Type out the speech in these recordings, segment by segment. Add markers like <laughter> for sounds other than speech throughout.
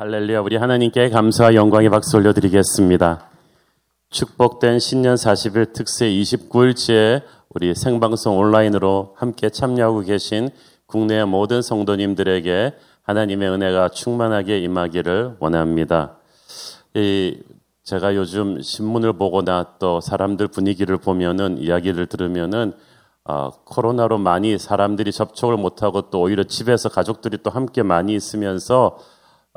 할렐루야, 우리 하나님께 감사와 영광의 박수 올려드리겠습니다. 축복된 신년 40일 특세 29일째 우리 생방송 온라인으로 함께 참여하고 계신 국내 모든 성도님들에게 하나님의 은혜가 충만하게 임하기를 원합니다. 이 제가 요즘 신문을 보거나 또 사람들 분위기를 보면은 이야기를 들으면은 어, 코로나로 많이 사람들이 접촉을 못하고 또 오히려 집에서 가족들이 또 함께 많이 있으면서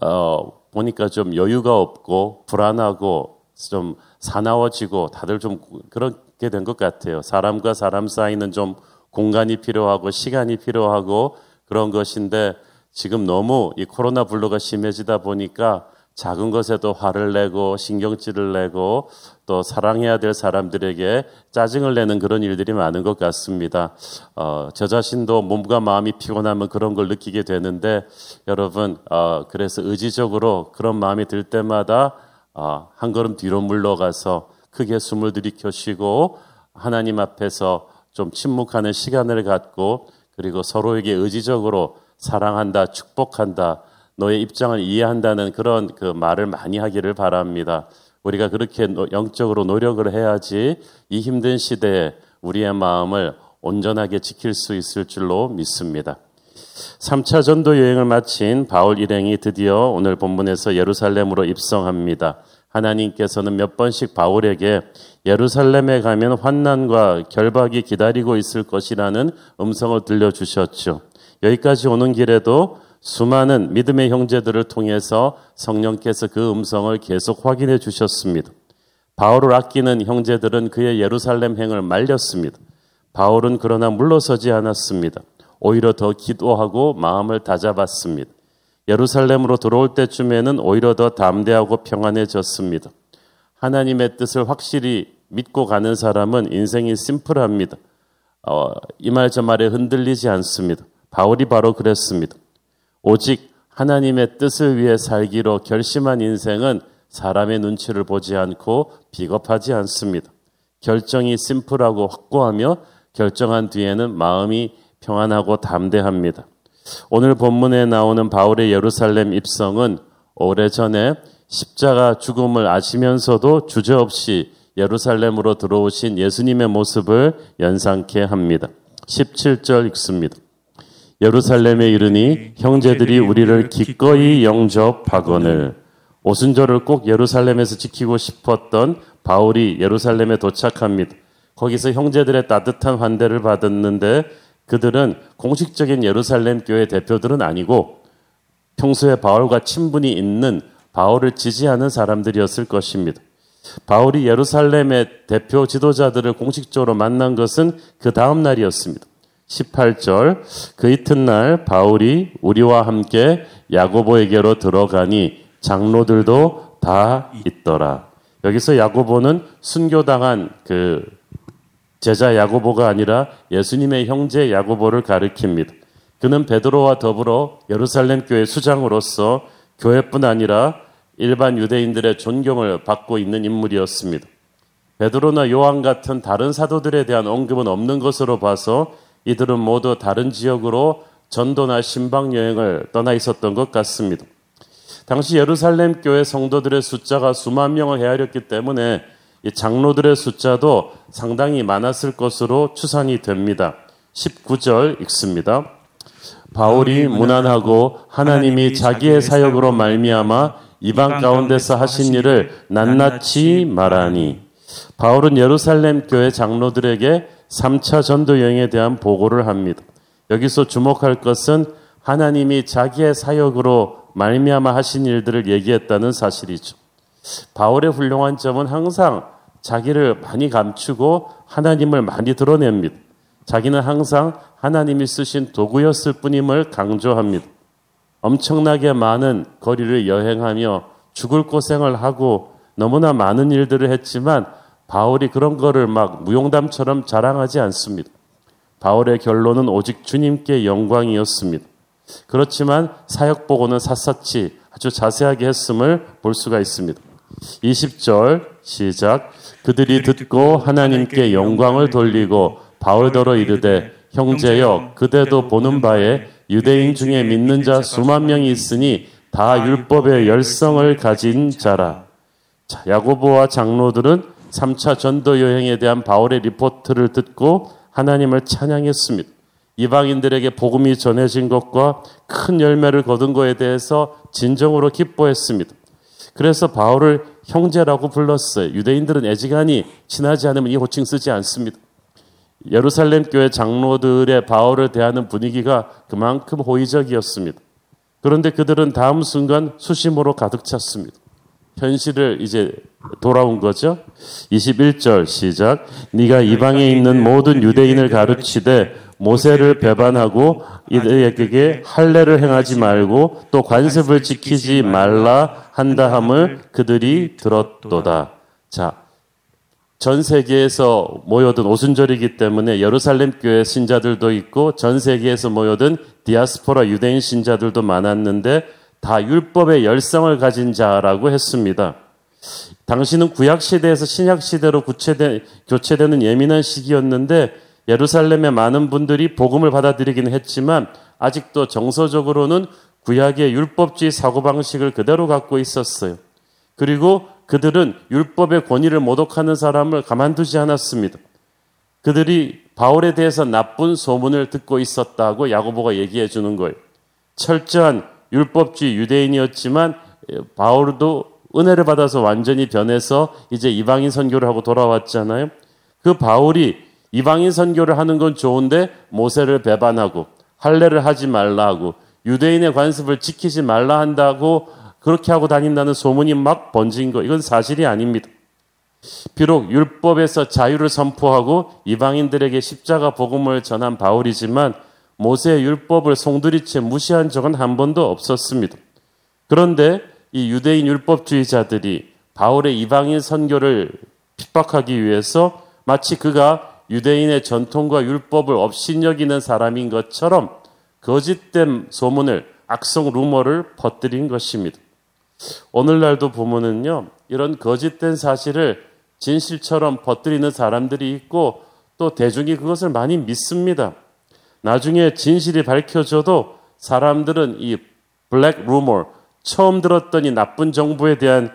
어, 보니까 좀 여유가 없고 불안하고 좀 사나워지고 다들 좀 그렇게 된 것 같아요. 사람과 사람 사이는 좀 공간이 필요하고 시간이 필요하고 그런 것인데 지금 너무 이 코로나 블루가 심해지다 보니까 작은 것에도 화를 내고 신경질을 내고 또 사랑해야 될 사람들에게 짜증을 내는 그런 일들이 많은 것 같습니다. 어, 저 자신도 몸과 마음이 피곤하면 그런 걸 느끼게 되는데 여러분 어, 그래서 의지적으로 그런 마음이 들 때마다 어, 한 걸음 뒤로 물러가서 크게 숨을 들이켜 쉬고 하나님 앞에서 좀 침묵하는 시간을 갖고 그리고 서로에게 의지적으로 사랑한다, 축복한다, 너의 입장을 이해한다는 그런 그 말을 많이 하기를 바랍니다. 우리가 그렇게 영적으로 노력을 해야지 이 힘든 시대에 우리의 마음을 온전하게 지킬 수 있을 줄로 믿습니다. 3차 전도 여행을 마친 바울 일행이 드디어 오늘 본문에서 예루살렘으로 입성합니다. 하나님께서는 몇 번씩 바울에게 예루살렘에 가면 환난과 결박이 기다리고 있을 것이라는 음성을 들려주셨죠. 여기까지 오는 길에도 수많은 믿음의 형제들을 통해서 성령께서 그 음성을 계속 확인해 주셨습니다. 바울을 아끼는 형제들은 그의 예루살렘 행을 말렸습니다. 바울은 그러나 물러서지 않았습니다. 오히려 더 기도하고 마음을 다잡았습니다. 예루살렘으로 들어올 때쯤에는 오히려 더 담대하고 평안해졌습니다. 하나님의 뜻을 확실히 믿고 가는 사람은 인생이 심플합니다. 어, 이말 저 말에 흔들리지 않습니다. 바울이 바로 그랬습니다. 오직 하나님의 뜻을 위해 살기로 결심한 인생은 사람의 눈치를 보지 않고 비겁하지 않습니다. 결정이 심플하고 확고하며 결정한 뒤에는 마음이 평안하고 담대합니다. 오늘 본문에 나오는 바울의 예루살렘 입성은 오래전에 십자가 죽음을 아시면서도 주저없이 예루살렘으로 들어오신 예수님의 모습을 연상케 합니다. 17절 읽습니다. 예루살렘에 이르니 형제들이 우리를 기꺼이 영접하거늘 오순절을 꼭 예루살렘에서 지키고 싶었던 바울이 예루살렘에 도착합니다. 거기서 형제들의 따뜻한 환대를 받았는데 그들은 공식적인 예루살렘 교회 대표들은 아니고 평소에 바울과 친분이 있는 바울을 지지하는 사람들이었을 것입니다. 바울이 예루살렘의 대표 지도자들을 공식적으로 만난 것은 그 다음 날이었습니다. 18절 그 이튿날 바울이 우리와 함께 야고보에게로 들어가니 장로들도 다 있더라. 여기서 야고보는 순교당한 그 제자 야고보가 아니라 예수님의 형제 야고보를 가리킵니다. 그는 베드로와 더불어 예루살렘 교회 수장으로서 교회뿐 아니라 일반 유대인들의 존경을 받고 있는 인물이었습니다. 베드로나 요한 같은 다른 사도들에 대한 언급은 없는 것으로 봐서 이들은 모두 다른 지역으로 전도나 신방 여행을 떠나 있었던 것 같습니다. 당시 예루살렘 교회 성도들의 숫자가 수만 명을 헤아렸기 때문에 이 장로들의 숫자도 상당히 많았을 것으로 추산이 됩니다. 19절 읽습니다. 바울이 무난하고 하나님이 자기의 사역으로 말미암아 이방 가운데서 하신 일을 낱낱이 말하니 바울은 예루살렘 교회 장로들에게 3차 전도 여행에 대한 보고를 합니다. 여기서 주목할 것은 하나님이 자기의 사역으로 말미암아 하신 일들을 얘기했다는 사실이죠. 바울의 훌륭한 점은 항상 자기를 많이 감추고 하나님을 많이 드러냅니다. 자기는 항상 하나님이 쓰신 도구였을 뿐임을 강조합니다. 엄청나게 많은 거리를 여행하며 죽을 고생을 하고 너무나 많은 일들을 했지만 바울이 그런 거를 막 무용담처럼 자랑하지 않습니다. 바울의 결론은 오직 주님께 영광이었습니다. 그렇지만 사역 보고는 샅샅이 아주 자세하게 했음을 볼 수가 있습니다. 20절 시작 그들이 듣고 하나님께 영광을 돌리고 바울더러 이르되 형제여 그대도 보는 바에 유대인 중에 믿는 자 수만 명이 있으니 다 율법의 열성을 가진 자라. 자, 야고보와 장로들은 3차 전도 여행에 대한 바울의 리포트를 듣고 하나님을 찬양했습니다. 이방인들에게 복음이 전해진 것과 큰 열매를 거둔 것에 대해서 진정으로 기뻐했습니다. 그래서 바울을 형제라고 불렀어요. 유대인들은 애지간히 친하지 않으면 이 호칭 쓰지 않습니다. 예루살렘 교회 장로들의 바울을 대하는 분위기가 그만큼 호의적이었습니다. 그런데 그들은 다음 순간 수심으로 가득 찼습니다. 현실을 이제 돌아온 거죠. 21절 시작. 네가 이방에 있는 모든 유대인을 가르치되 모세를 배반하고 이들에게 할례를 행하지 말고 또 관습을 지키지 말라 한다 함을 그들이 들었도다. 자, 전 세계에서 모여든 오순절이기 때문에 예루살렘 교회 신자들도 있고 전 세계에서 모여든 디아스포라 유대인 신자들도 많았는데 다 율법의 열성을 가진 자라고 했습니다. 당시는 구약 시대에서 신약 시대로 구체되, 교체되는 예민한 시기였는데 예루살렘의 많은 분들이 복음을 받아들이긴 했지만 아직도 정서적으로는 구약의 율법주의 사고방식을 그대로 갖고 있었어요. 그리고 그들은 율법의 권위를 모독하는 사람을 가만두지 않았습니다. 그들이 바울에 대해서 나쁜 소문을 듣고 있었다고 야고보가 얘기해 주는 거예요. 철저한 율법주의 유대인이었지만 바울도 은혜를 받아서 완전히 변해서 이제 이방인 선교를 하고 돌아왔잖아요. 그 바울이 이방인 선교를 하는 건 좋은데 모세를 배반하고 할례를 하지 말라 하고 유대인의 관습을 지키지 말라 한다고 그렇게 하고 다닌다는 소문이 막 번진 거 이건 사실이 아닙니다. 비록 율법에서 자유를 선포하고 이방인들에게 십자가 복음을 전한 바울이지만 모세의 율법을 송두리째 무시한 적은 한 번도 없었습니다. 그런데 이 유대인 율법주의자들이 바울의 이방인 선교를 핍박하기 위해서 마치 그가 유대인의 전통과 율법을 업신여기는 사람인 것처럼 거짓된 소문을 악성 루머를 퍼뜨린 것입니다. 오늘날도 보면은요, 이런 거짓된 사실을 진실처럼 퍼뜨리는 사람들이 있고 또 대중이 그것을 많이 믿습니다. 나중에 진실이 밝혀져도 사람들은 이 블랙 루머, 처음 들었더니 나쁜 정보에 대한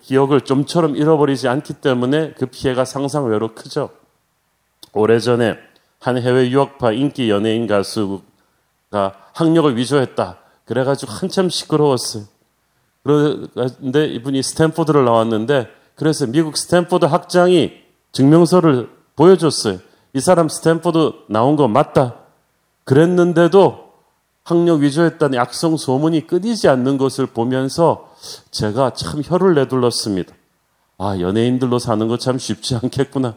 기억을 좀처럼 잃어버리지 않기 때문에 그 피해가 상상외로 크죠. 오래전에 한 해외 유학파 인기 연예인 가수가 학력을 위조했다. 그래가지고 한참 시끄러웠어요. 그런데 이분이 스탠포드를 나왔는데 그래서 미국 스탠포드 학장이 증명서를 보여줬어요. 이 사람 스탠포드 나온 거 맞다. 그랬는데도 학력 위조했다는 악성 소문이 끊이지 않는 것을 보면서 제가 참 혀를 내둘렀습니다. 아, 연예인들로 사는 거 참 쉽지 않겠구나.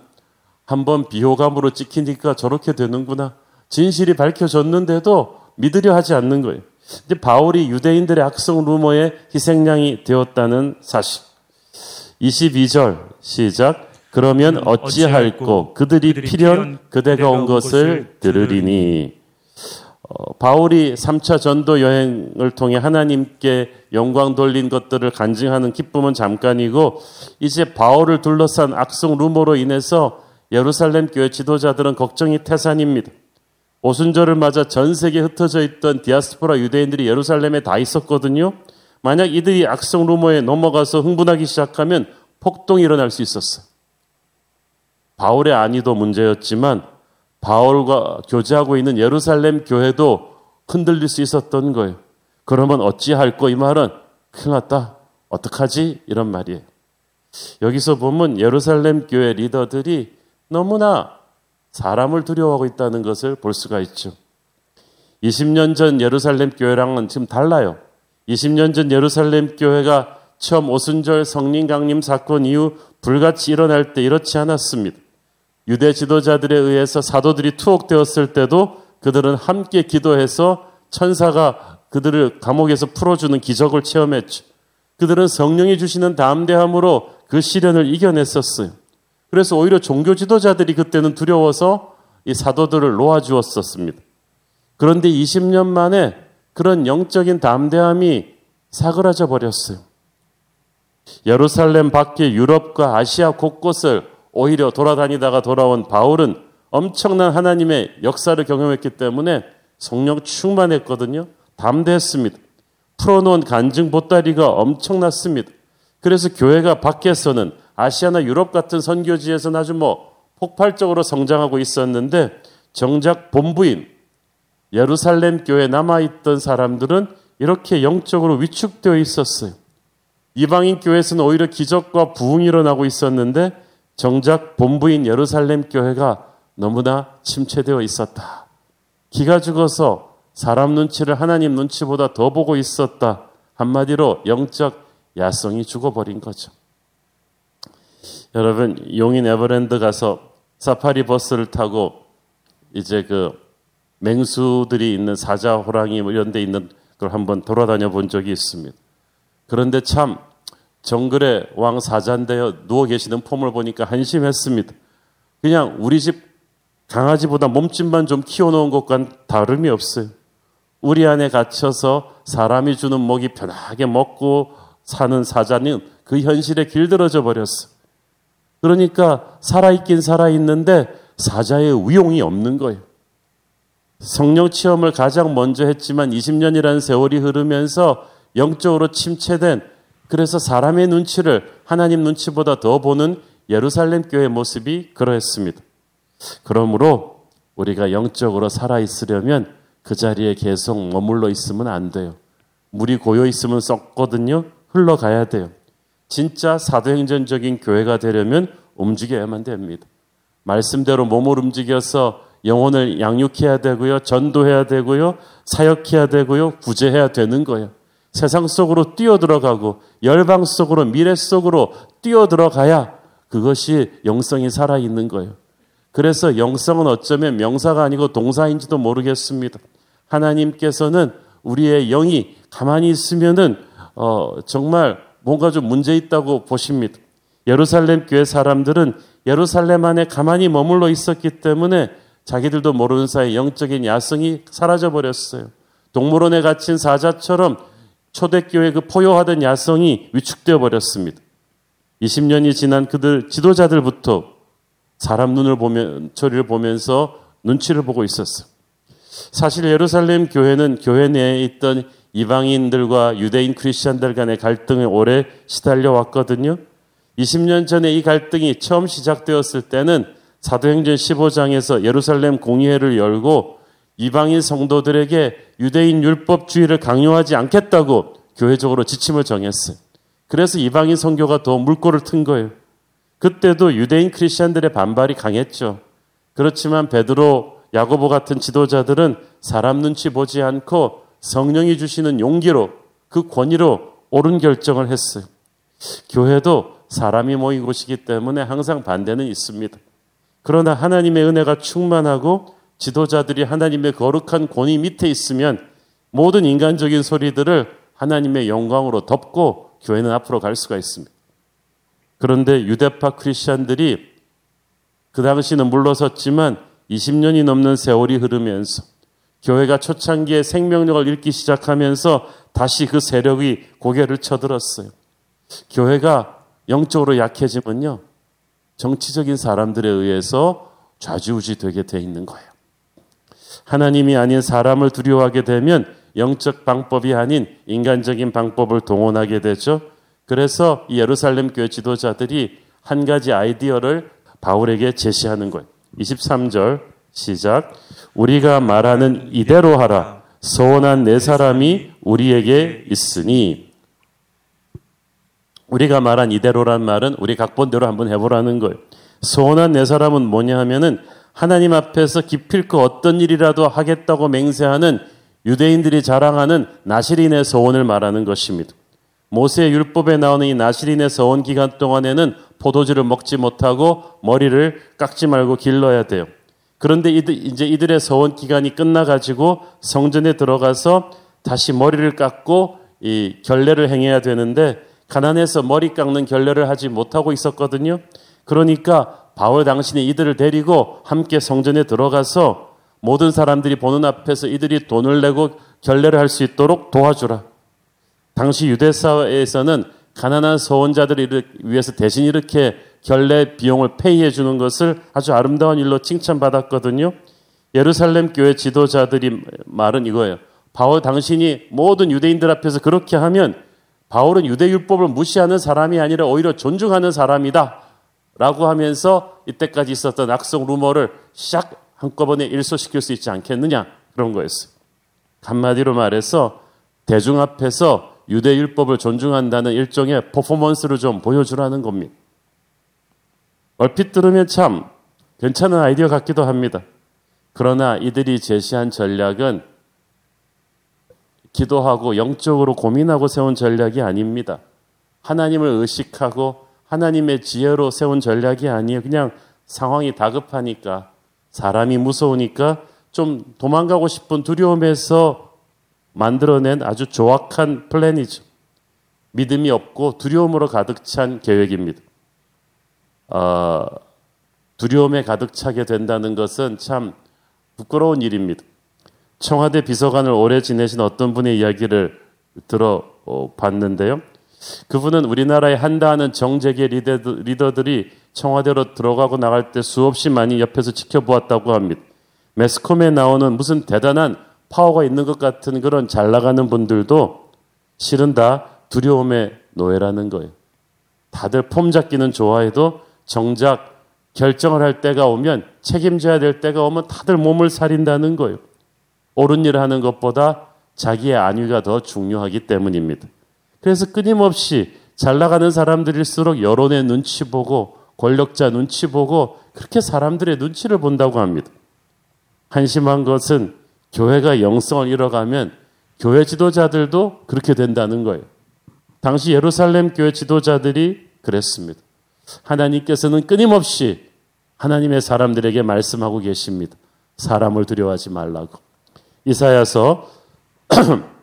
한번 비호감으로 찍히니까 저렇게 되는구나. 진실이 밝혀졌는데도 믿으려 하지 않는 거예요. 근데 바울이 유대인들의 악성 루머의 희생양이 되었다는 사실. 22절 시작. 그러면 어찌할꼬 그들이 필연 그대가 온 것을 들으리니. 어, 바울이 3차 전도 여행을 통해 하나님께 영광 돌린 것들을 간증하는 기쁨은 잠깐이고 이제 바울을 둘러싼 악성 루머로 인해서 예루살렘 교회 지도자들은 걱정이 태산입니다. 오순절을 맞아 전 세계에 흩어져 있던 디아스포라 유대인들이 예루살렘에 다 있었거든요. 만약 이들이 악성 루머에 넘어가서 흥분하기 시작하면 폭동이 일어날 수 있었어요. 바울의 안위도 문제였지만 바울과 교제하고 있는 예루살렘 교회도 흔들릴 수 있었던 거예요. 그러면 어찌할 거? 이 말은 큰일 났다. 어떡하지? 이런 말이에요. 여기서 보면 예루살렘 교회 리더들이 너무나 사람을 두려워하고 있다는 것을 볼 수가 있죠. 20년 전 예루살렘 교회랑은 지금 달라요. 20년 전 예루살렘 교회가 처음 오순절 성령 강림 사건 이후 불같이 일어날 때 이렇지 않았습니다. 유대 지도자들에 의해서 사도들이 투옥되었을 때도 그들은 함께 기도해서 천사가 그들을 감옥에서 풀어주는 기적을 체험했죠. 그들은 성령이 주시는 담대함으로 그 시련을 이겨냈었어요. 그래서 오히려 종교 지도자들이 그때는 두려워서 이 사도들을 놓아주었었습니다. 그런데 20년 만에 그런 영적인 담대함이 사그라져 버렸어요. 예루살렘 밖의 유럽과 아시아 곳곳을 오히려 돌아다니다가 돌아온 바울은 엄청난 하나님의 역사를 경험했기 때문에 성령 충만했거든요. 담대했습니다. 풀어놓은 간증 보따리가 엄청났습니다. 그래서 교회가 밖에서는 아시아나 유럽 같은 선교지에서는 아주 뭐 폭발적으로 성장하고 있었는데 정작 본부인 예루살렘 교회에 남아있던 사람들은 이렇게 영적으로 위축되어 있었어요. 이방인 교회에서는 오히려 기적과 부흥이 일어나고 있었는데 정작 본부인 예루살렘 교회가 너무나 침체되어 있었다. 기가 죽어서 사람 눈치를 하나님 눈치보다 더 보고 있었다. 한마디로 영적 야성이 죽어버린 거죠. 여러분, 용인 에버랜드 가서 사파리 버스를 타고 이제 그 맹수들이 있는 사자, 호랑이 뭐 이런 데 있는 걸 한번 돌아다녀 본 적이 있습니다. 그런데 참 정글의 왕 사자인데요. 누워 계시는 폼을 보니까 한심했습니다. 그냥 우리 집 강아지보다 몸집만 좀 키워놓은 것과는 다름이 없어요. 우리 안에 갇혀서 사람이 주는 먹이 편하게 먹고 사는 사자는 그 현실에 길들어져 버렸어. 그러니까 살아있긴 살아있는데 사자의 위용이 없는 거예요. 성령 체험을 가장 먼저 했지만 20년이라는 세월이 흐르면서 영적으로 침체된 그래서 사람의 눈치를 하나님 눈치보다 더 보는 예루살렘 교회 모습이 그러했습니다. 그러므로 우리가 영적으로 살아있으려면 그 자리에 계속 머물러 있으면 안 돼요. 물이 고여 있으면 썩거든요. 흘러가야 돼요. 진짜 사도행전적인 교회가 되려면 움직여야만 됩니다. 말씀대로 몸을 움직여서 영혼을 양육해야 되고요. 전도해야 되고요. 사역해야 되고요. 구제해야 되는 거예요. 세상 속으로 뛰어들어가고 열방 속으로 미래 속으로 뛰어들어가야 그것이 영성이 살아있는 거예요. 그래서 영성은 어쩌면 명사가 아니고 동사인지도 모르겠습니다. 하나님께서는 우리의 영이 가만히 있으면은 어, 정말 뭔가 좀 문제 있다고 보십니다. 예루살렘 교회 사람들은 예루살렘 안에 가만히 머물러 있었기 때문에 자기들도 모르는 사이 영적인 야성이 사라져 버렸어요. 동물원에 갇힌 사자처럼 초대교회 그 포효하던 야성이 위축되어 버렸습니다. 20년이 지난 그들 지도자들부터 사람 눈을 보면 처리를 보면서 눈치를 보고 있었어. 사실 예루살렘 교회는 교회 내에 있던 이방인들과 유대인 크리스천들 간의 갈등에 오래 시달려 왔거든요. 20년 전에 이 갈등이 처음 시작되었을 때는 사도행전 15장에서 예루살렘 공의회를 열고 이방인 성도들에게 유대인 율법주의를 강요하지 않겠다고 교회적으로 지침을 정했어요. 그래서 이방인 성교가 더 물꼬를 튼 거예요. 그때도 유대인 크리스천들의 반발이 강했죠. 그렇지만 베드로, 야고보 같은 지도자들은 사람 눈치 보지 않고 성령이 주시는 용기로 그 권위로 옳은 결정을 했어요. 교회도 사람이 모인 곳이기 때문에 항상 반대는 있습니다. 그러나 하나님의 은혜가 충만하고 지도자들이 하나님의 거룩한 권위 밑에 있으면 모든 인간적인 소리들을 하나님의 영광으로 덮고 교회는 앞으로 갈 수가 있습니다. 그런데 유대파 크리스천들이 그 당시는 물러섰지만 20년이 넘는 세월이 흐르면서 교회가 초창기에 생명력을 잃기 시작하면서 다시 그 세력이 고개를 쳐들었어요. 교회가 영적으로 약해지면요. 정치적인 사람들에 의해서 좌지우지 되게 돼 있는 거예요. 하나님이 아닌 사람을 두려워하게 되면 영적 방법이 아닌 인간적인 방법을 동원하게 되죠. 그래서 예루살렘 교회 지도자들이 한 가지 아이디어를 바울에게 제시하는 거예요. 23절 시작. 우리가 말하는 이대로 하라. 소원한 네 사람이 우리에게 있으니 우리가 말한 이대로란 말은 우리 각본대로 한번 해보라는 거예요. 소원한 네 사람은 뭐냐 하면은 하나님 앞에서 기필코 어떤 일이라도 하겠다고 맹세하는 유대인들이 자랑하는 나시린의 소원을 말하는 것입니다. 모세 율법에 나오는 이 나시린의 서원 기간 동안에는 포도주를 먹지 못하고 머리를 깎지 말고 길러야 돼요. 그런데 이제 이들의 서원 기간이 끝나가지고 성전에 들어가서 다시 머리를 깎고 이 결례를 행해야 되는데 가난해서 머리 깎는 결례를 하지 못하고 있었거든요. 그러니까 바울 당신이 이들을 데리고 함께 성전에 들어가서 모든 사람들이 보는 앞에서 이들이 돈을 내고 결례를 할 수 있도록 도와주라. 당시 유대 사회에서는 가난한 소원자들을 위해서 대신 이렇게 결례 비용을 페이해 주는 것을 아주 아름다운 일로 칭찬받았거든요. 예루살렘 교회 지도자들이 말은 이거예요. 바울 당신이 모든 유대인들 앞에서 그렇게 하면 바울은 유대 율법을 무시하는 사람이 아니라 오히려 존중하는 사람이다. 라고 하면서 이때까지 있었던 악성 루머를 샥 한꺼번에 일소시킬 수 있지 않겠느냐. 그런 거였어요. 한마디로 말해서 대중 앞에서 유대율법을 존중한다는 일종의 퍼포먼스를 좀 보여주라는 겁니다. 얼핏 들으면 참 괜찮은 아이디어 같기도 합니다. 그러나 이들이 제시한 전략은 기도하고 영적으로 고민하고 세운 전략이 아닙니다. 하나님을 의식하고 하나님의 지혜로 세운 전략이 아니에요. 그냥 상황이 다급하니까 사람이 무서우니까 좀 도망가고 싶은 두려움에서 만들어낸 아주 조악한 플랜이죠. 믿음이 없고 두려움으로 가득 찬 계획입니다. 어, 두려움에 가득 차게 된다는 것은 참 부끄러운 일입니다. 청와대 비서관을 오래 지내신 어떤 분의 이야기를 들어봤는데요. 그분은 우리나라에 한다 하는 정재계 리더 들이 청와대로 들어가고 나갈 때 수없이 많이 옆에서 지켜보았다고 합니다. 매스컴에 나오는 무슨 대단한 파워가 있는 것 같은 그런 잘 나가는 분들도 실은 다 두려움의 노예라는 거예요. 다들 폼 잡기는 좋아해도 정작 결정을 할 때가 오면 책임져야 될 때가 오면 다들 몸을 사린다는 거예요. 옳은 일을 하는 것보다 자기의 안위가 더 중요하기 때문입니다. 그래서 끊임없이 잘 나가는 사람들일수록 여론의 눈치 보고 권력자 눈치 보고 그렇게 사람들의 눈치를 본다고 합니다. 한심한 것은 교회가 영성을 잃어가면 교회 지도자들도 그렇게 된다는 거예요. 당시 예루살렘 교회 지도자들이 그랬습니다. 하나님께서는 끊임없이 하나님의 사람들에게 말씀하고 계십니다. 사람을 두려워하지 말라고. 이사야서 <clears throat>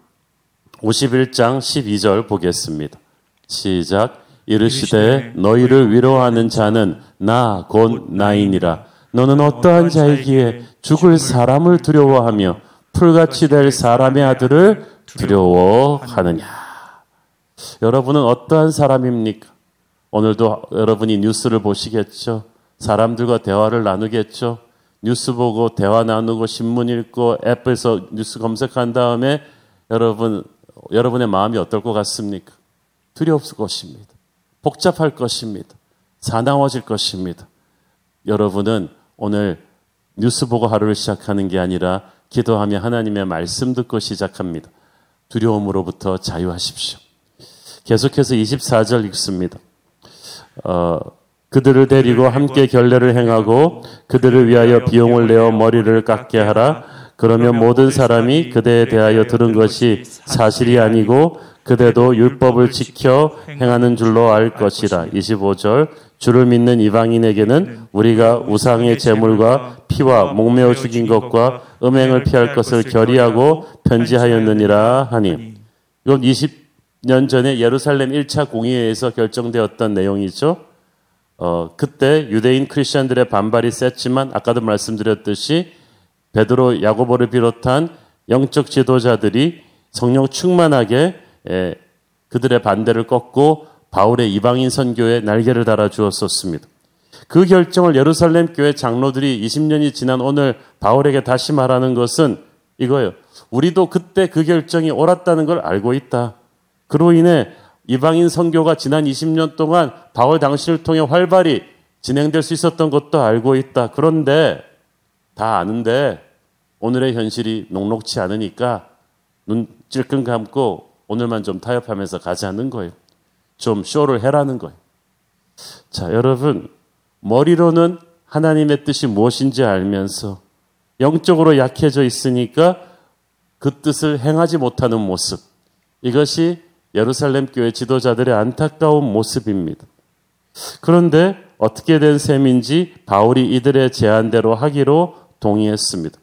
51장 12절 보겠습니다. 시작. 이르시되 너희를 위로하는 자는 나 곧 나이니라. 너는 어떠한 자이기에 죽을 사람을 두려워하며 풀같이 될 사람의 아들을 두려워하느냐. 여러분은 어떠한 사람입니까? 오늘도 여러분이 뉴스를 보시겠죠? 사람들과 대화를 나누겠죠? 뉴스 보고 대화 나누고 신문 읽고 앱에서 뉴스 검색한 다음에 여러분 여러분의 마음이 어떨 것 같습니까? 두려울 것입니다. 복잡할 것입니다. 사나워질 것입니다. 여러분은 오늘 뉴스 보고 하루를 시작하는 게 아니라 기도하며 하나님의 말씀 듣고 시작합니다. 두려움으로부터 자유하십시오. 계속해서 24절 읽습니다. 어, 그들을 데리고 함께 결례를 행하고 그들을 위하여 비용을 내어 머리를 깎게 하라. 그러면 모든 사람이 그대에 대하여 들은 것이 사실이 아니고 그대도 율법을 지켜 행하는 줄로 알 것이라. 25절. 주를 믿는 이방인에게는 우리가 우상의 제물과 피와 목매어 죽인 것과 음행을 피할 것을 결의하고 편지하였느니라 하니. 이건 20년 전에 예루살렘 1차 공의회에서 결정되었던 내용이죠. 어, 그때 유대인 크리스천들의 반발이 셌지만 아까도 말씀드렸듯이 베드로 야고보를 비롯한 영적 지도자들이 성령 충만하게 예, 그들의 반대를 꺾고 바울의 이방인 선교에 날개를 달아 주었었습니다. 그 결정을 예루살렘 교회 장로들이 20년이 지난 오늘 바울에게 다시 말하는 것은 이거예요. 우리도 그때 그 결정이 옳았다는 걸 알고 있다. 그로 인해 이방인 선교가 지난 20년 동안 바울 당신을 통해 활발히 진행될 수 있었던 것도 알고 있다. 그런데 다 아는데 오늘의 현실이 녹록치 않으니까 눈 찔끔 감고 오늘만 좀 타협하면서 가자는 거예요. 좀 쇼를 해라는 거예요. 자, 여러분, 머리로는 하나님의 뜻이 무엇인지 알면서 영적으로 약해져 있으니까 그 뜻을 행하지 못하는 모습. 이것이 예루살렘 교회 지도자들의 안타까운 모습입니다. 그런데 어떻게 된 셈인지 바울이 이들의 제안대로 하기로 동의했습니다.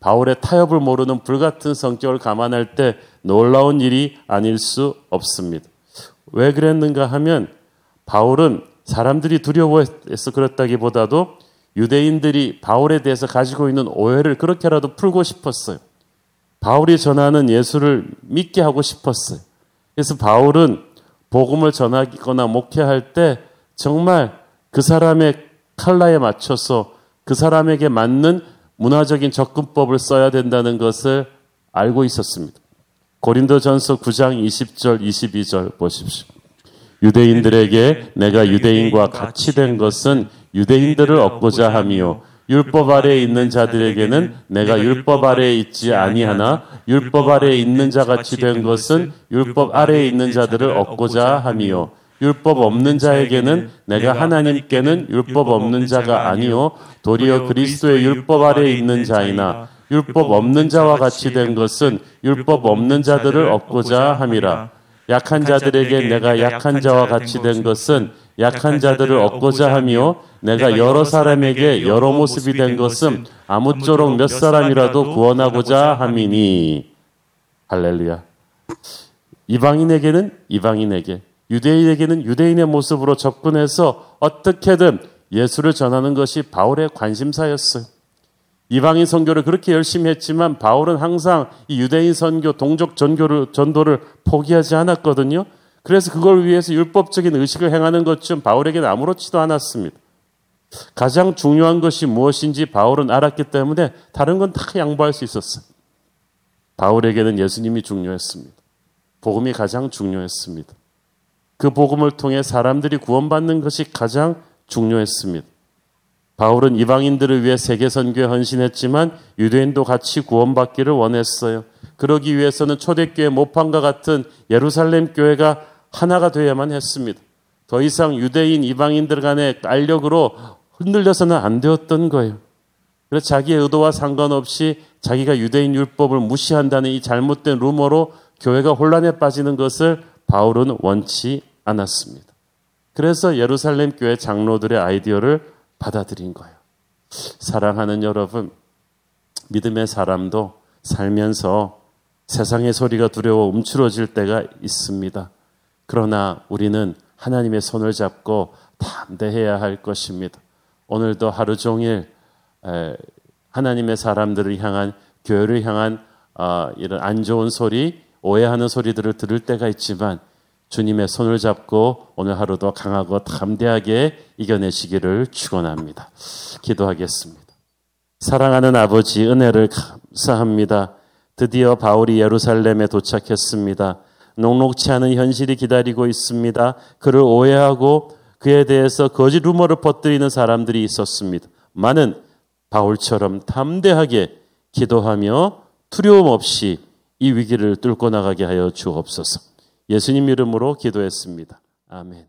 바울의 타협을 모르는 불같은 성격을 감안할 때 놀라운 일이 아닐 수 없습니다. 왜 그랬는가 하면 바울은 사람들이 두려워해서 그렇다기보다도 유대인들이 바울에 대해서 가지고 있는 오해를 그렇게라도 풀고 싶었어요. 바울이 전하는 예수를 믿게 하고 싶었어요. 그래서 바울은 복음을 전하거나 목회할 때 정말 그 사람의 칼라에 맞춰서 그 사람에게 맞는 문화적인 접근법을 써야 된다는 것을 알고 있었습니다. 고린도전서 9장 20절 22절 보십시오. 유대인들에게 내가 유대인과 같이 된 것은 유대인들을 얻고자 함이요 율법 아래에 있는 자들에게는 내가 율법 아래에 있지 아니하나 율법 아래에 있는 자 같이 된 것은 율법 아래에 있는 자들을 얻고자 함이요 율법 없는 자에게는 내가 하나님께는 율법 없는 자가 아니요 도리어 그리스도의 율법 아래에 있는 자이나 율법 없는 자와 같이 된 것은 율법 없는 자들을 얻고자 함이라. 약한 자들에게 내가 약한 자와 같이 된 것은 약한 자들을 얻고자 하며 내가 여러 사람에게 여러 모습이 된 것은 아무쪼록 몇 사람이라도 구원하고자 함이니. 할렐루야. 이방인에게는 이방인에게 유대인에게는 유대인의 모습으로 접근해서 어떻게든 예수를 전하는 것이 바울의 관심사였어요. 이방인 선교를 그렇게 열심히 했지만 바울은 항상 이 유대인 선교, 동족 전교를, 전도를 포기하지 않았거든요. 그래서 그걸 위해서 율법적인 의식을 행하는 것좀 바울에게는 아무렇지도 않았습니다. 가장 중요한 것이 무엇인지 바울은 알았기 때문에 다른 건 다 양보할 수 있었어요. 바울에게는 예수님이 중요했습니다. 복음이 가장 중요했습니다. 그 복음을 통해 사람들이 구원받는 것이 가장 중요했습니다. 바울은 이방인들을 위해 세계 선교에 헌신했지만 유대인도 같이 구원받기를 원했어요. 그러기 위해서는 초대교회 모판과 같은 예루살렘 교회가 하나가 되어야만 했습니다. 더 이상 유대인 이방인들 간의 알력으로 흔들려서는 안 되었던 거예요. 그래서 자기의 의도와 상관없이 자기가 유대인 율법을 무시한다는 이 잘못된 루머로 교회가 혼란에 빠지는 것을 바울은 원치 않았습니다. 그래서 예루살렘 교회 장로들의 아이디어를 받아들인 거예요. 사랑하는 여러분, 믿음의 사람도 살면서 세상의 소리가 두려워 움츠러질 때가 있습니다. 그러나 우리는 하나님의 손을 잡고 담대해야 할 것입니다. 오늘도 하루 종일 하나님의 사람들을 향한 교회를 향한 어, 이런 안 좋은 소리, 오해하는 소리들을 들을 때가 있지만 주님의 손을 잡고 오늘 하루도 강하고 담대하게 이겨내시기를 축원합니다. 기도하겠습니다. 사랑하는 아버지 은혜를 감사합니다. 드디어 바울이 예루살렘에 도착했습니다. 녹록치 않은 현실이 기다리고 있습니다. 그를 오해하고 그에 대해서 거짓 루머를 퍼뜨리는 사람들이 있었습니다. 많은 바울처럼 담대하게 기도하며 두려움 없이 이 위기를 뚫고 나가게 하여 주옵소서. 예수님 이름으로 기도했습니다. 아멘.